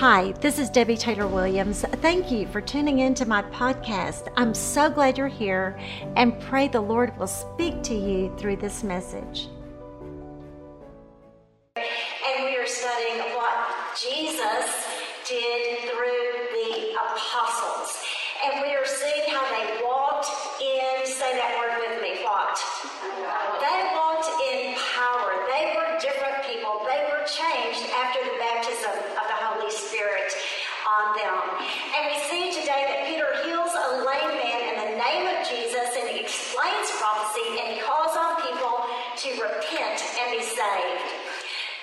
Hi, this is Debbie Taylor Williams. Thank you for tuning in to my podcast. I'm so glad you're here and pray the Lord will speak to you through this message. And we are studying what Jesus did through the apostles. And we are seeing how they walked in, say that word with me, walked. They walked in power. They were different people. They were changed after the baptism of the Holy Spirit on them. And we see today that Peter heals a lame man in the name of Jesus and he explains prophecy and he calls on people to repent and be saved.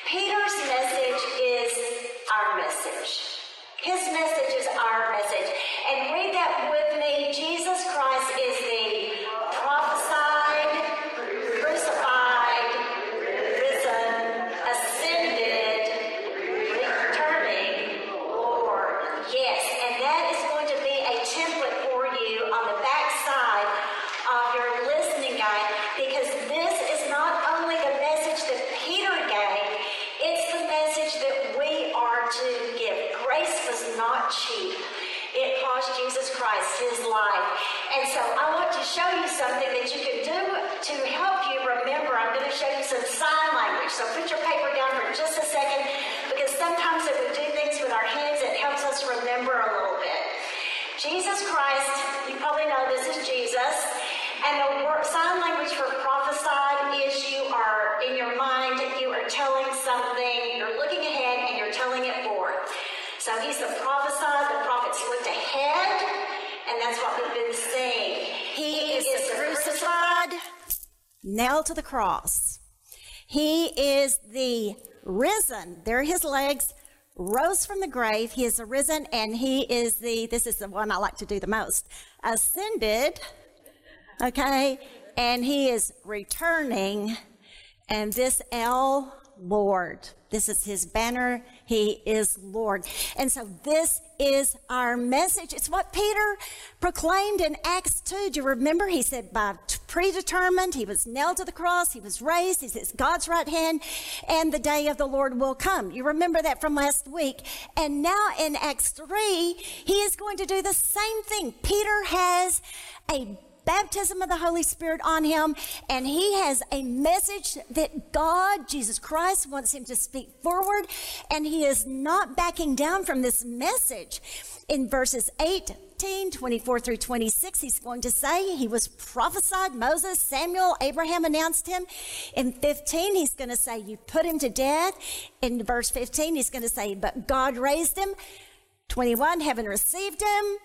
Peter's message is our message. His message is our message. And read that with me. Jesus Christ is the prophesied, crucified, risen, ascended, returning Lord. Yes, and that is going to be a template for you on the back side of your listening guide because this is not only the message that Peter gave, it's the message that we are to give. Grace was not cheap. It cost Jesus Christ his life. And so I want to show you something that you can do to help you remember. I'm going to show you some sign language. So put your paper down for just a second because sometimes if we do things with our hands, it helps us remember a little bit. Jesus Christ, you probably know this is Jesus. And the word, sign language for prophesied is you are in your mind, you are telling something, you're looking ahead and you're telling it forth. So he's the prophesied, the prophets looked ahead, and that's what we've been seeing. He is the crucified, nailed to the cross. He is the risen. There are his legs, rose from the grave. He is arisen, and he is the, this is the one I like to do the most, ascended, okay? And he is returning, and this L, Lord. This is his banner. He is Lord. And so this is our message. It's what Peter proclaimed in Acts 2. Do you remember? He said, by predetermined, he was nailed to the cross, he was raised, he's at God's right hand, and the day of the Lord will come. You remember that from last week. And now in Acts 3, he is going to do the same thing. Peter has a baptism of the Holy Spirit on him, and he has a message that God, Jesus Christ, wants him to speak forward, and he is not backing down from this message. In verses 18, 24 through 26, he's going to say he was prophesied, Moses, Samuel, Abraham announced him. In 15, he's going to say, You put him to death. In verse 15, he's going to say, But God raised him. 21, heaven received him.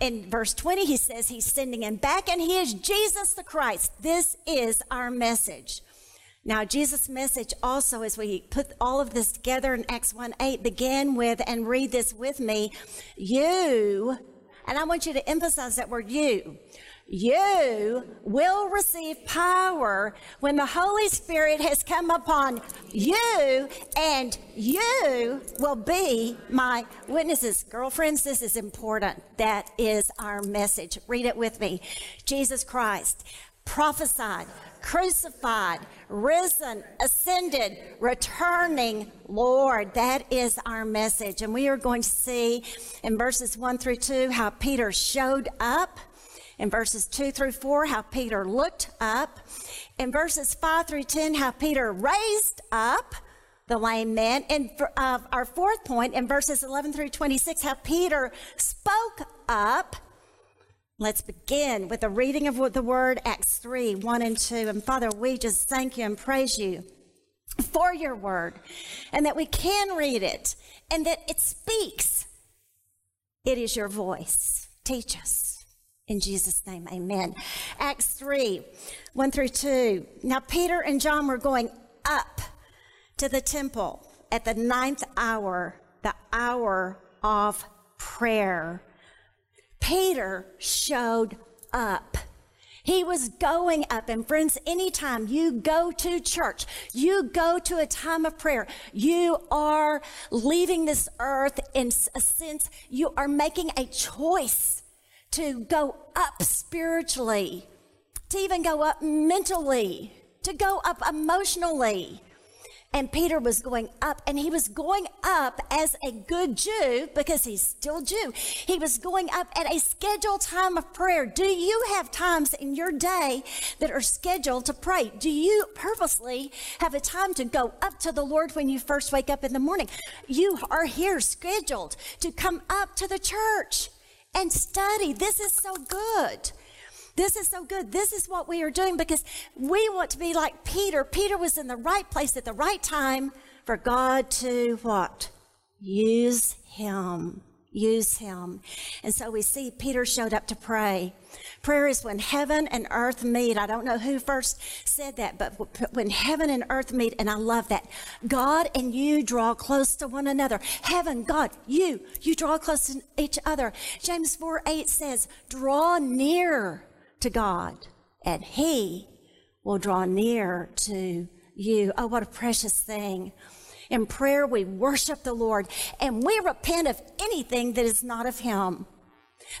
In verse 20, he says he's sending him back, and he is Jesus the Christ. This is our message. Now, Jesus' message also, as we put all of this together in Acts 1 8, began with, and read this with me, you, and I want you to emphasize that word you. You will receive power when the Holy Spirit has come upon you, and you will be my witnesses. Girlfriends, this is important. That is our message. Read it with me. Jesus Christ prophesied, crucified, risen, ascended, returning Lord. That is our message. And we are going to see in verses 1 through 2 how Peter showed up in verses 2 through 4, how Peter looked up. In verses 5 through 10, how Peter raised up the lame man. And uh, our fourth point, in verses 11 through 26, how Peter spoke up. Let's begin with the reading of the word, Acts 3 1 and 2. And Father, we just thank you and praise you for your word and that we can read it and that it speaks. It is your voice. Teach us. In Jesus' name, amen. Acts 3, 1 through 2. Now, Peter and John were going up to the temple at the ninth hour, the hour of prayer. Peter showed up. He was going up. And friends, anytime you go to church, you go to a time of prayer, you are leaving this earth in a sense, you are making a choice to go up spiritually, to even go up mentally, to go up emotionally. And Peter was going up, and he was going up as a good Jew because he's still Jew. He was going up at a scheduled time of prayer. Do you have times in your day that are scheduled to pray? Do you purposely have a time to go up to the Lord when you first wake up in the morning? You are here scheduled to come up to the church and study. This is so good. This is so good. This is what we are doing because we want to be like Peter. Peter was in the right place at the right time for God to what? Use him. Use him. And so we see Peter showed up to pray. Prayer is when heaven and earth meet. I don't know who first said that, but when heaven and earth meet, and I love that. God and you draw close to one another. Heaven, God, you, you draw close to each other. James 4 8 says, draw near to God, and He will draw near to you. Oh, what a precious thing. In prayer, we worship the Lord and we repent of anything that is not of Him.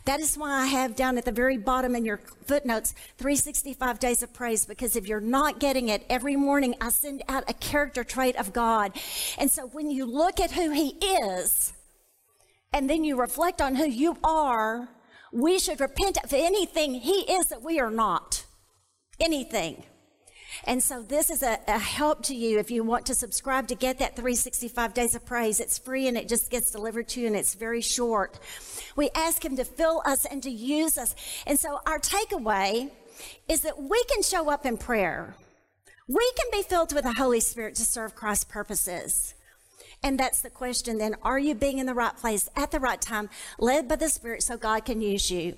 That is why I have down at the very bottom in your footnotes 365 days of praise because if you're not getting it every morning, I send out a character trait of God. And so when you look at who He is and then you reflect on who you are, we should repent of anything he is that we are not. Anything. And so this is a, a, help to you if you want to subscribe to get that 365 days of praise. It's free and it just gets delivered to you and it's very short. We ask him to fill us and to use us. And so our takeaway is that we can show up in prayer. We can be filled with the Holy Spirit to serve Christ's purposes. And that's the question then. Are you being in the right place at the right time, led by the Spirit so God can use you?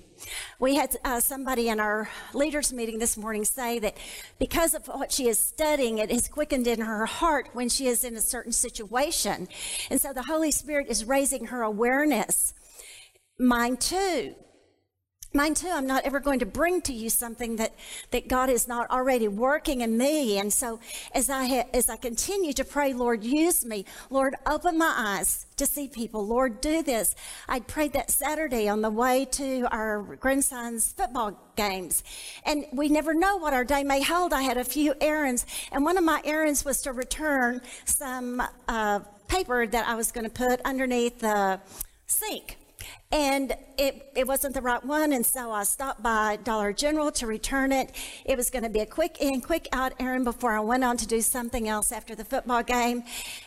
We had uh, somebody in our leaders meeting this morning say that because of what she is studying, it has quickened in her heart when she is in a certain situation. And so the Holy Spirit is raising her awareness. Mine too. Mine too, I'm not ever going to bring to you something that, that God is not already working in me. And so as I, ha- as I continue to pray, Lord, use me. Lord, open my eyes to see people. Lord, do this. I prayed that Saturday on the way to our grandson's football games. And we never know what our day may hold. I had a few errands, and one of my errands was to return some uh, paper that I was going to put underneath the sink and it, it wasn't the right one, and so I stopped by Dollar General to return it. It was going to be a quick in, quick out errand before I went on to do something else after the football game.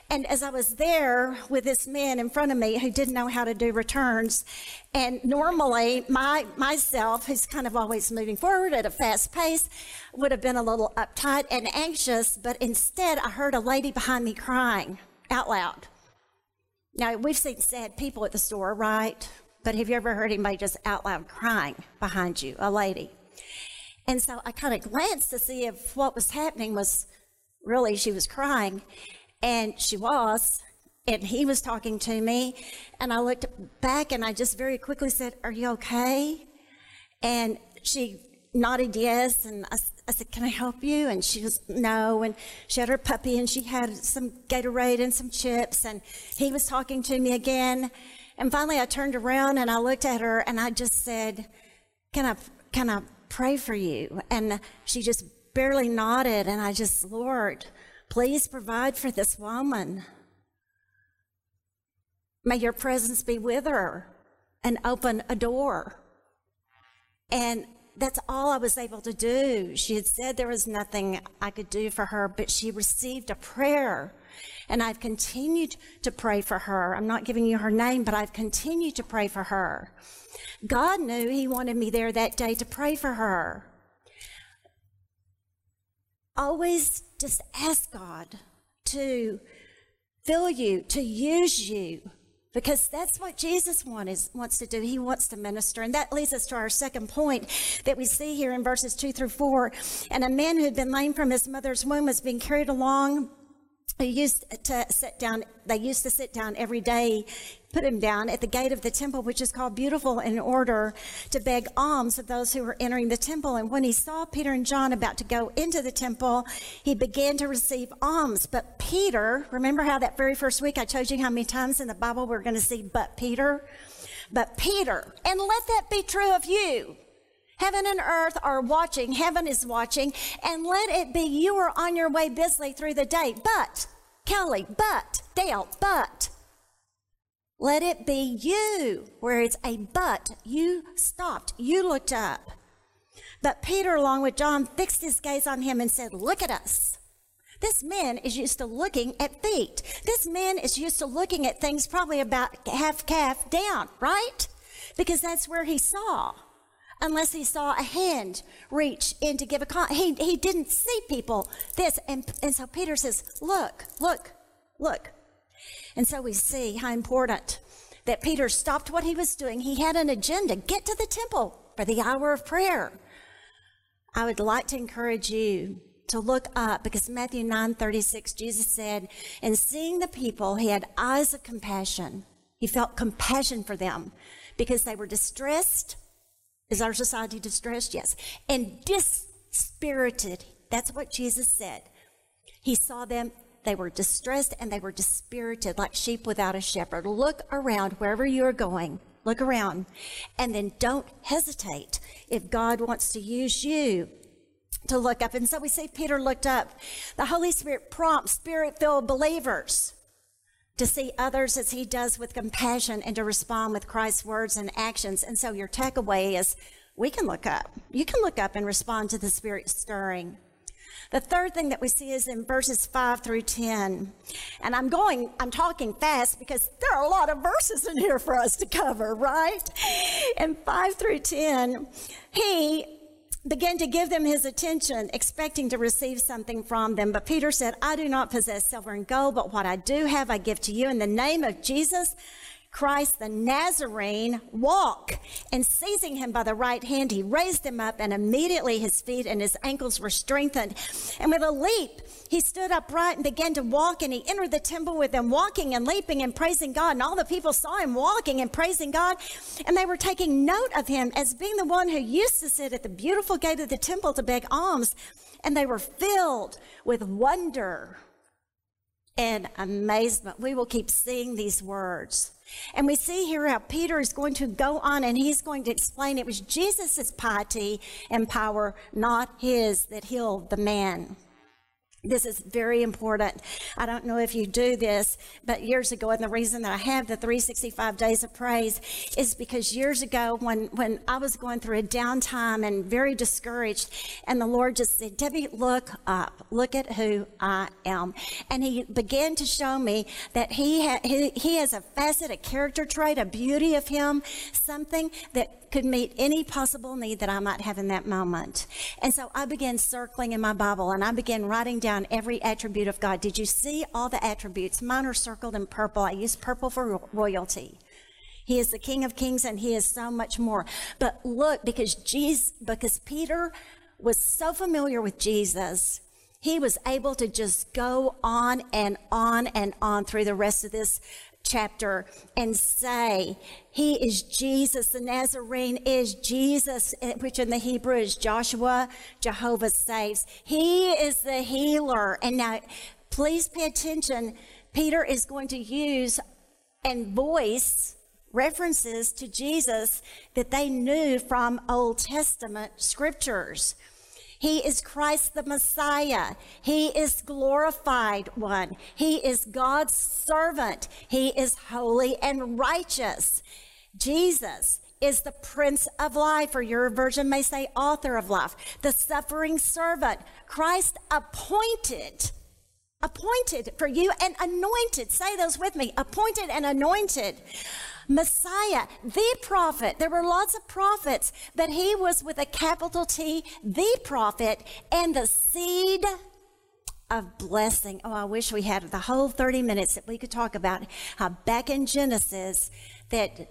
And as I was there with this man in front of me who didn't know how to do returns, and normally my myself, who's kind of always moving forward at a fast pace, would have been a little uptight and anxious, but instead I heard a lady behind me crying out loud. Now, we've seen sad people at the store, right? But have you ever heard anybody just out loud crying behind you, a lady? And so I kind of glanced to see if what was happening was really she was crying. And she was. And he was talking to me. And I looked back and I just very quickly said, Are you okay? And she nodded yes. And I, I said, Can I help you? And she was, No. And she had her puppy and she had some Gatorade and some chips. And he was talking to me again. And finally, I turned around and I looked at her and I just said, Can I, can I pray for you? And she just barely nodded. And I just, Lord, please provide for this woman. May your presence be with her and open a door. And that's all I was able to do. She had said there was nothing I could do for her, but she received a prayer and I've continued to pray for her. I'm not giving you her name, but I've continued to pray for her. God knew He wanted me there that day to pray for her. Always just ask God to fill you, to use you, because that's what Jesus wants, wants to do. He wants to minister. And that leads us to our second point that we see here in verses two through four. And a man who had been lame from his mother's womb was being carried along used to sit down, they used to sit down every day, put him down at the gate of the temple, which is called Beautiful, in order to beg alms of those who were entering the temple. And when he saw Peter and John about to go into the temple, he began to receive alms. But Peter, remember how that very first week I told you how many times in the Bible we're going to see but Peter? But Peter, and let that be true of you. Heaven and earth are watching. Heaven is watching. And let it be you are on your way busily through the day. But Kelly, but, Dale, but. Let it be you, where it's a but. You stopped. You looked up. But Peter, along with John, fixed his gaze on him and said, Look at us. This man is used to looking at feet. This man is used to looking at things probably about half calf down, right? Because that's where he saw. Unless he saw a hand reach in to give a con, he, he didn't see people this. And, and so Peter says, Look, look, look. And so we see how important that Peter stopped what he was doing. He had an agenda get to the temple for the hour of prayer. I would like to encourage you to look up because Matthew 9 36, Jesus said, And seeing the people, he had eyes of compassion. He felt compassion for them because they were distressed. Is our society distressed? Yes. And dispirited. That's what Jesus said. He saw them, they were distressed and they were dispirited like sheep without a shepherd. Look around wherever you are going. Look around. And then don't hesitate if God wants to use you to look up. And so we see Peter looked up. The Holy Spirit prompts spirit filled believers to see others as he does with compassion and to respond with Christ's words and actions. And so your takeaway is we can look up. You can look up and respond to the Spirit stirring. The third thing that we see is in verses 5 through 10. And I'm going, I'm talking fast because there are a lot of verses in here for us to cover, right? In 5 through 10, he began to give them his attention, expecting to receive something from them. But Peter said, I do not possess silver and gold, but what I do have, I give to you in the name of Jesus. Christ the Nazarene walk. And seizing him by the right hand, he raised him up, and immediately his feet and his ankles were strengthened. And with a leap, he stood upright and began to walk, and he entered the temple with them, walking and leaping and praising God. And all the people saw him walking and praising God, and they were taking note of him as being the one who used to sit at the beautiful gate of the temple to beg alms. And they were filled with wonder and amazement. We will keep seeing these words. And we see here how Peter is going to go on and he's going to explain it was Jesus' piety and power, not his, that healed the man. This is very important. I don't know if you do this, but years ago, and the reason that I have the 365 days of praise is because years ago, when, when I was going through a downtime and very discouraged, and the Lord just said, Debbie, look up, look at who I am. And He began to show me that He, ha- he, he has a facet, a character trait, a beauty of Him, something that could meet any possible need that I might have in that moment. And so I began circling in my Bible and I began writing down every attribute of God. Did you see all the attributes? Mine are circled in purple. I use purple for royalty. He is the King of Kings and he is so much more. But look, because Jesus, because Peter was so familiar with Jesus, he was able to just go on and on and on through the rest of this chapter and say, He is Jesus. The Nazarene is Jesus, eh, which in the Hebrew is Joshua, Jehovah saves. He is the healer. And now, please pay attention. Peter is going to use and voice references to Jesus that they knew from Old Testament scriptures. He is Christ the Messiah. He is glorified one. He is God's servant. He is holy and righteous. Jesus is the Prince of Life, or your version may say author of life, the suffering servant. Christ appointed, appointed for you and anointed. Say those with me appointed and anointed Messiah, the prophet. There were lots of prophets, but he was with a capital T, the prophet, and the seed of blessing. Oh, I wish we had the whole 30 minutes that we could talk about how back in Genesis that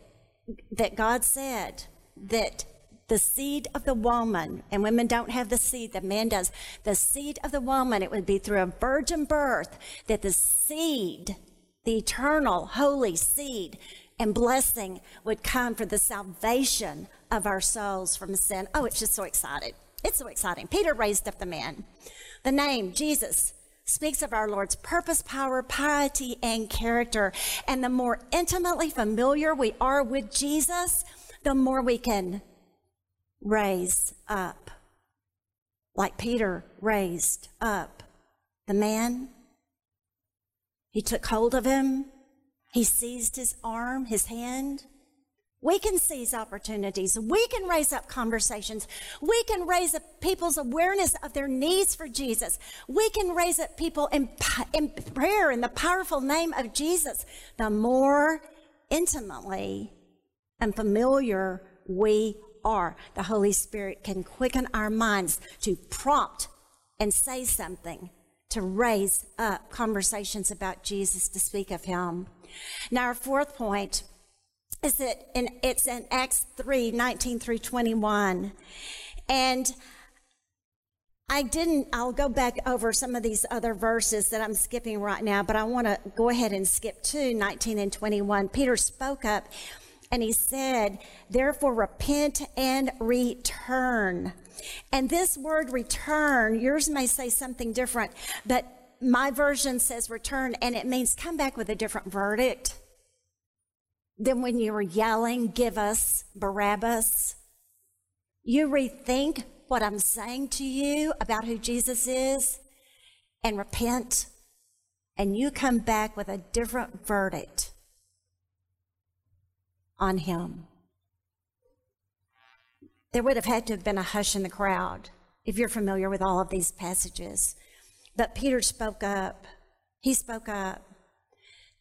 that God said that the seed of the woman, and women don't have the seed, the man does. The seed of the woman, it would be through a virgin birth that the seed, the eternal, holy seed, and blessing would come for the salvation of our souls from sin. Oh, it's just so exciting. It's so exciting. Peter raised up the man. The name, Jesus, speaks of our Lord's purpose, power, piety, and character. And the more intimately familiar we are with Jesus, the more we can raise up, like Peter raised up the man He took hold of him. He seized his arm, his hand. We can seize opportunities. We can raise up conversations. We can raise up people's awareness of their needs for Jesus. We can raise up people in, in prayer in the powerful name of Jesus. The more intimately and familiar we are, the Holy Spirit can quicken our minds to prompt and say something to raise up conversations about Jesus, to speak of Him. Now, our fourth point is that in, it's in Acts 3 19 through 21. And I didn't, I'll go back over some of these other verses that I'm skipping right now, but I want to go ahead and skip to 19 and 21. Peter spoke up and he said, Therefore, repent and return. And this word return, yours may say something different, but my version says return, and it means come back with a different verdict than when you were yelling, Give us Barabbas. You rethink what I'm saying to you about who Jesus is and repent, and you come back with a different verdict on him. There would have had to have been a hush in the crowd if you're familiar with all of these passages. But Peter spoke up. He spoke up.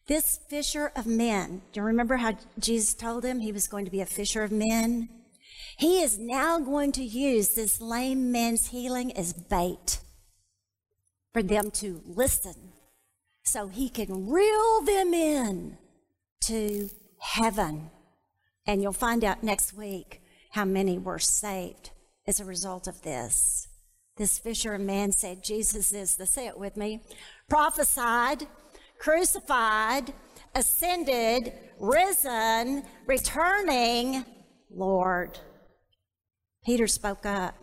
This fisher of men, do you remember how Jesus told him he was going to be a fisher of men? He is now going to use this lame man's healing as bait for them to listen so he can reel them in to heaven. And you'll find out next week how many were saved as a result of this. This fisher of man said, Jesus is the, say it with me, prophesied crucified, ascended, risen, returning Lord. Peter spoke up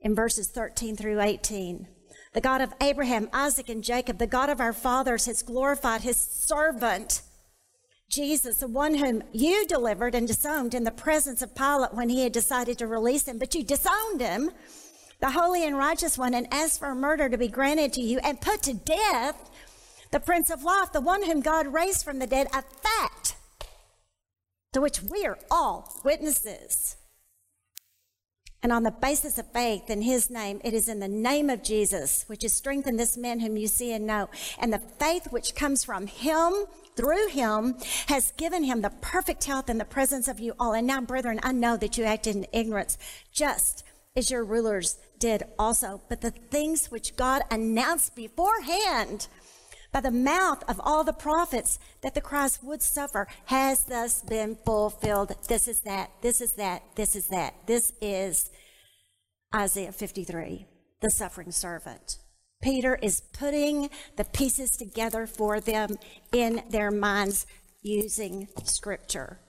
in verses 13 through 18. The God of Abraham, Isaac, and Jacob, the God of our fathers, has glorified his servant, Jesus, the one whom you delivered and disowned in the presence of Pilate when he had decided to release him, but you disowned him, the holy and righteous one, and ask for murder to be granted to you and put to death the Prince of Life, the one whom God raised from the dead, a fact to which we are all witnesses. And on the basis of faith in his name, it is in the name of Jesus, which has strengthened this man whom you see and know. And the faith which comes from him, through him, has given him the perfect health in the presence of you all. And now, brethren, I know that you acted in ignorance, just as your rulers did also. But the things which God announced beforehand, by the mouth of all the prophets that the Christ would suffer has thus been fulfilled. This is that, this is that, this is that. This is Isaiah 53, the suffering servant. Peter is putting the pieces together for them in their minds using scripture.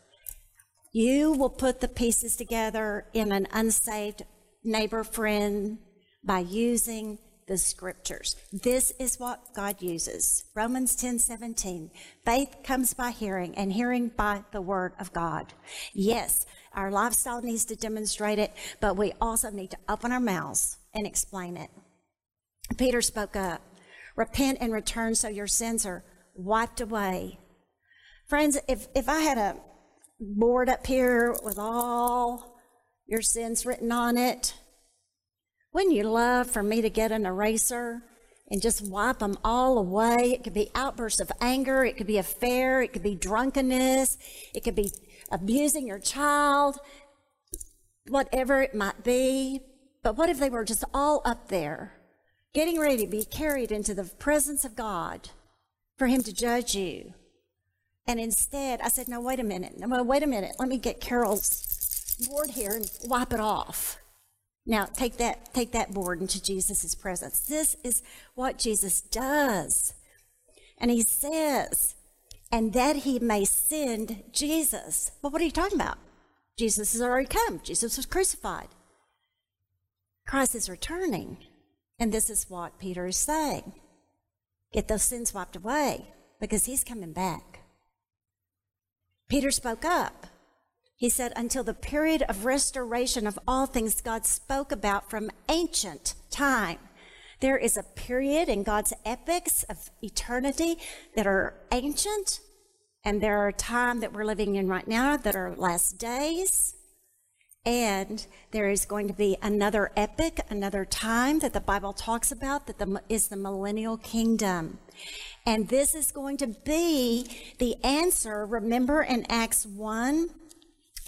You will put the pieces together in an unsaved neighbor friend by using the scriptures. This is what God uses. Romans 10 17. Faith comes by hearing, and hearing by the word of God. Yes, our lifestyle needs to demonstrate it, but we also need to open our mouths and explain it. Peter spoke up Repent and return so your sins are wiped away. Friends, if, if I had a board up here with all your sins written on it, wouldn't you love for me to get an eraser and just wipe them all away? It could be outbursts of anger, it could be affair, it could be drunkenness, it could be abusing your child, whatever it might be. But what if they were just all up there, getting ready to be carried into the presence of God for Him to judge you? And instead, I said, no, wait a minute. No, wait a minute. Let me get Carol's board here and wipe it off. Now take that take that board into Jesus' presence. This is what Jesus does. And he says, and that he may send Jesus. But what are you talking about? Jesus has already come. Jesus was crucified. Christ is returning. And this is what Peter is saying. Get those sins wiped away because he's coming back. Peter spoke up. He said, until the period of restoration of all things God spoke about from ancient time. There is a period in God's epics of eternity that are ancient, and there are time that we're living in right now that are last days. And there is going to be another epic, another time that the Bible talks about that the, is the millennial kingdom. And this is going to be the answer. Remember in Acts 1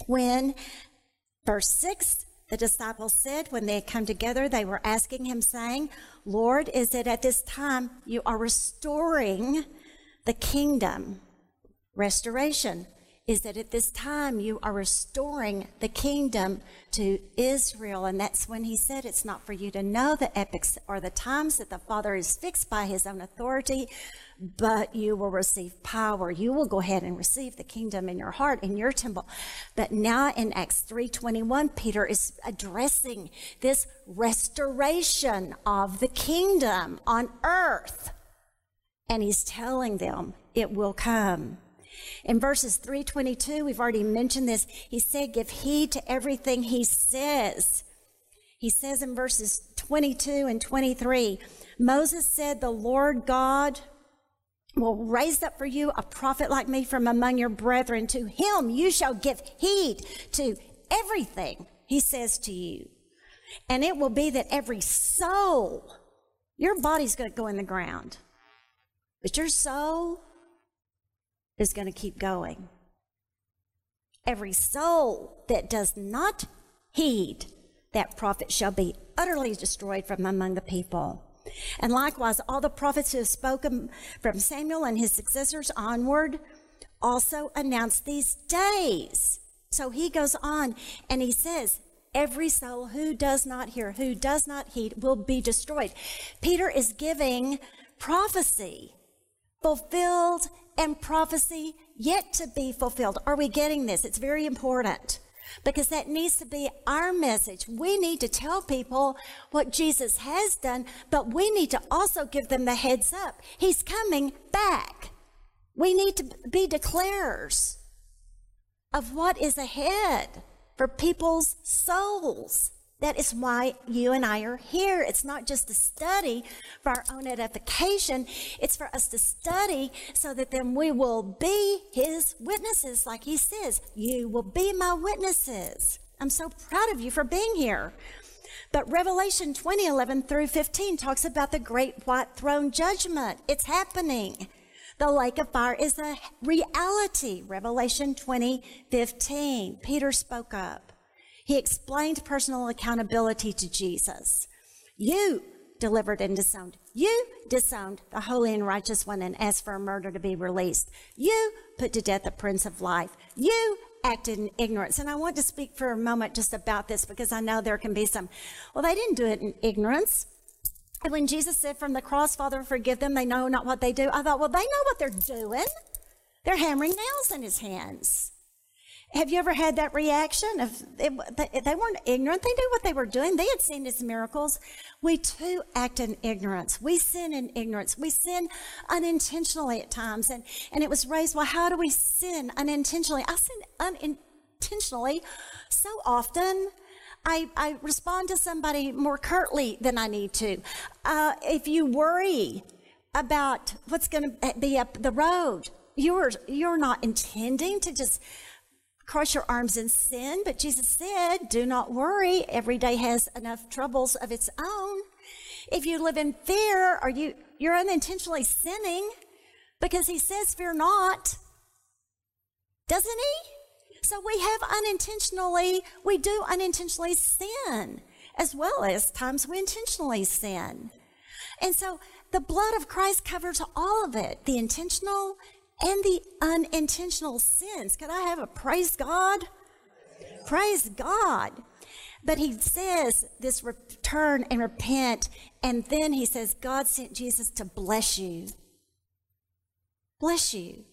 when verse 6 the disciples said when they had come together, they were asking him, saying, Lord, is it at this time you are restoring the kingdom? Restoration is that at this time you are restoring the kingdom to Israel. And that's when he said it's not for you to know the epochs or the times that the Father is fixed by his own authority, but you will receive power. You will go ahead and receive the kingdom in your heart, in your temple. But now in Acts 3.21, Peter is addressing this restoration of the kingdom on earth. And he's telling them it will come. In verses 322, we've already mentioned this. He said, Give heed to everything he says. He says in verses 22 and 23, Moses said, The Lord God will raise up for you a prophet like me from among your brethren. To him you shall give heed to everything he says to you. And it will be that every soul, your body's going to go in the ground, but your soul is going to keep going. Every soul that does not heed that prophet shall be utterly destroyed from among the people. And likewise, all the prophets who have spoken from Samuel and his successors onward also announce these days. So he goes on and he says, Every soul who does not hear, who does not heed, will be destroyed. Peter is giving prophecy fulfilled and prophecy yet to be fulfilled. Are we getting this? It's very important because that needs to be our message. We need to tell people what Jesus has done, but we need to also give them the heads up. He's coming back. We need to be declarers of what is ahead for people's souls. That is why you and I are here. It's not just to study for our own edification. It's for us to study so that then we will be his witnesses. Like he says, you will be my witnesses. I'm so proud of you for being here. But Revelation 20, 11 through 15 talks about the great white throne judgment. It's happening. The lake of fire is a reality. Revelation 20, 15. Peter spoke up. He explained personal accountability to Jesus. You delivered and disowned. You disowned the holy and righteous one and asked for a murder to be released. You put to death the prince of life. You acted in ignorance. And I want to speak for a moment just about this because I know there can be some, well, they didn't do it in ignorance. And when Jesus said from the cross, Father, forgive them, they know not what they do, I thought, well, they know what they're doing. They're hammering nails in his hands. Have you ever had that reaction? If they, weren't ignorant; they knew what they were doing. They had seen His miracles. We too act in ignorance. We sin in ignorance. We sin unintentionally at times, and and it was raised. Well, how do we sin unintentionally? I sin unintentionally so often. I, I respond to somebody more curtly than I need to. Uh, if you worry about what's going to be up the road, you're you're not intending to just cross your arms in sin, but Jesus said, do not worry. Every day has enough troubles of its own. If you live in fear, are you, you're unintentionally sinning because he says, fear not. Doesn't he? So we have unintentionally, we do unintentionally sin as well as times we intentionally sin. And so the blood of Christ covers all of it the intentional and the unintentional sins. Can I have a praise God? Praise God. But he says this return and repent, and then he says, God sent Jesus to bless you. Bless you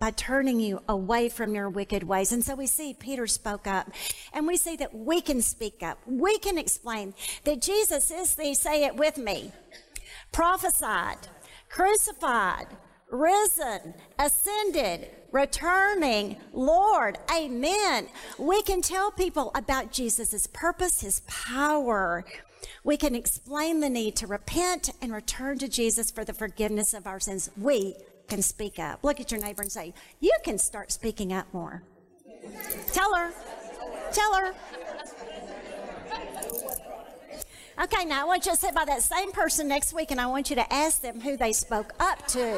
by turning you away from your wicked ways. And so we see Peter spoke up, and we see that we can speak up. We can explain that Jesus is the, say it with me, prophesied, crucified, risen, ascended, returning, Lord. Amen. We can tell people about Jesus' purpose, his power, We can explain the need to repent and return to Jesus for the forgiveness of our sins. We can speak up. Look at your neighbor and say, You can start speaking up more. Tell her. Tell her. Okay, now I want you to sit by that same person next week and I want you to ask them who they spoke up to.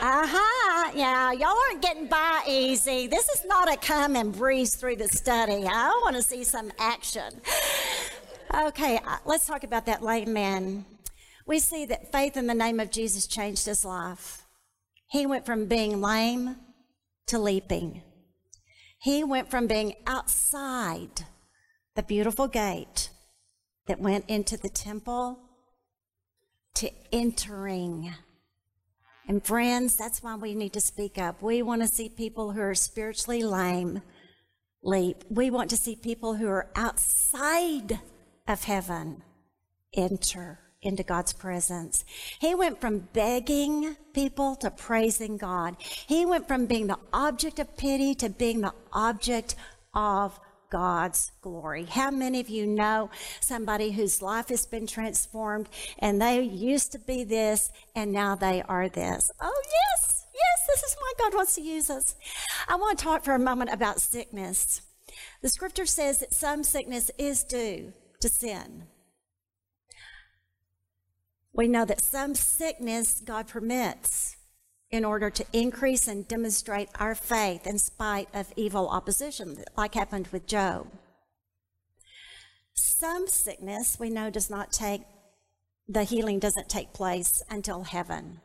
Uh huh. Yeah, y'all aren't getting by easy. This is not a come and breeze through the study. I want to see some action. Okay, uh, let's talk about that lame man. We see that faith in the name of Jesus changed his life. He went from being lame to leaping. He went from being outside the beautiful gate that went into the temple to entering. And friends, that's why we need to speak up. We want to see people who are spiritually lame leap. We want to see people who are outside of heaven enter into God's presence. He went from begging people to praising God. He went from being the object of pity to being the object of God's glory. How many of you know somebody whose life has been transformed and they used to be this and now they are this? Oh, yes, yes, this is why God wants to use us. I want to talk for a moment about sickness. The scripture says that some sickness is due to sin. We know that some sickness God permits in order to increase and demonstrate our faith in spite of evil opposition, like happened with Job. Some sickness we know does not take, the healing doesn't take place until heaven.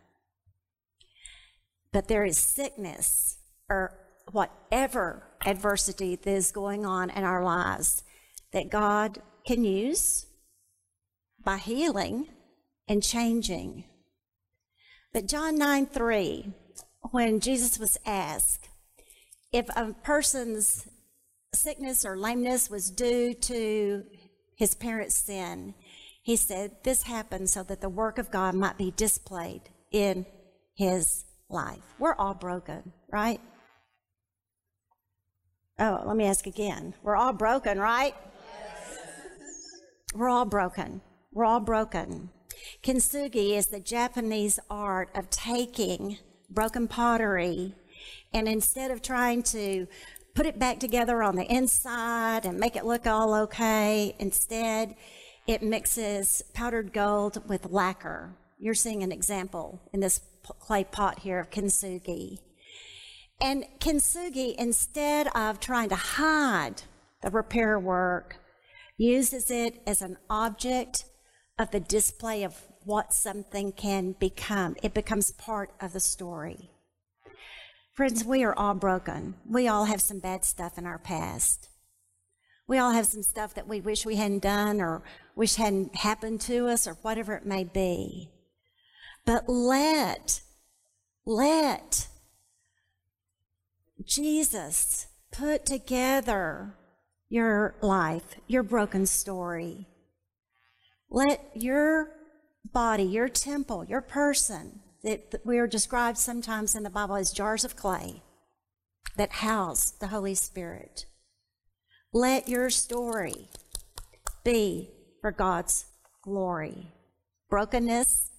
But there is sickness or whatever adversity that is going on in our lives that God can use by healing and changing but John 9 3, when Jesus was asked if a person's sickness or lameness was due to his parents' sin, he said, This happened so that the work of God might be displayed in his life. We're all broken, right? Oh, let me ask again. We're all broken, right? Yes. We're all broken. We're all broken. Kintsugi is the Japanese art of taking broken pottery and instead of trying to put it back together on the inside and make it look all okay, instead it mixes powdered gold with lacquer. You're seeing an example in this clay pot here of kintsugi. And kintsugi, instead of trying to hide the repair work, uses it as an object of the display of what something can become. It becomes part of the story. Friends, we are all broken. We all have some bad stuff in our past. We all have some stuff that we wish we hadn't done or wish hadn't happened to us or whatever it may be. But let, let Jesus put together your life, your broken story, let your body, your temple, your person, that we are described sometimes in the Bible as jars of clay that house the Holy Spirit. Let your story be for God's glory. Brokenness,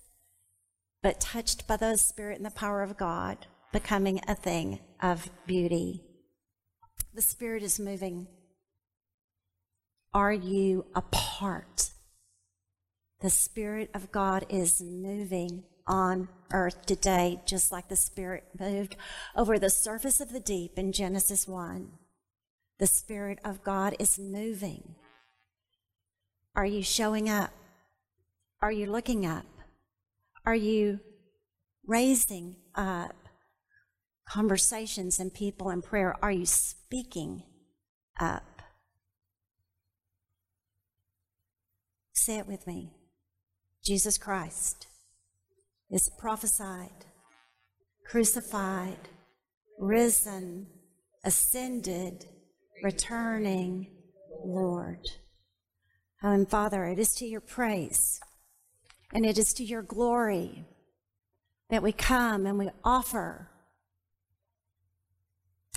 but touched by the Spirit and the power of God, becoming a thing of beauty. The Spirit is moving. Are you a part the Spirit of God is moving on earth today, just like the Spirit moved over the surface of the deep in Genesis 1. The Spirit of God is moving. Are you showing up? Are you looking up? Are you raising up conversations and people in prayer? Are you speaking up? Say it with me. Jesus Christ is prophesied, crucified, risen, ascended, returning Lord. And Father, it is to your praise and it is to your glory that we come and we offer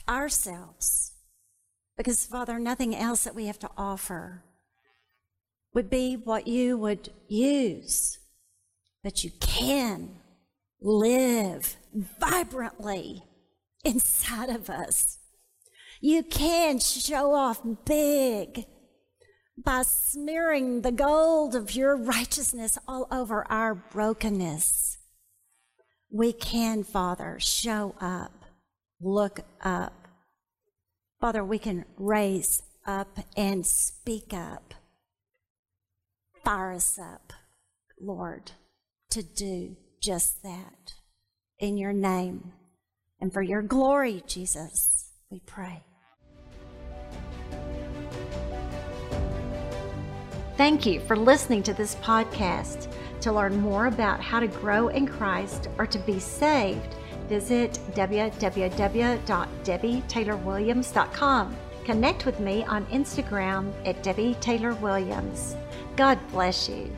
ourselves. Because, Father, nothing else that we have to offer would be what you would use, but you can live vibrantly inside of us. You can show off big by smearing the gold of your righteousness all over our brokenness. We can, Father, show up, look up. Father, we can raise up and speak up. Fire us up, Lord, to do just that. In your name and for your glory, Jesus, we pray. Thank you for listening to this podcast. To learn more about how to grow in Christ or to be saved, visit www.debbietaylorwilliams.com. Connect with me on Instagram at Debbie Taylor Williams. God bless you.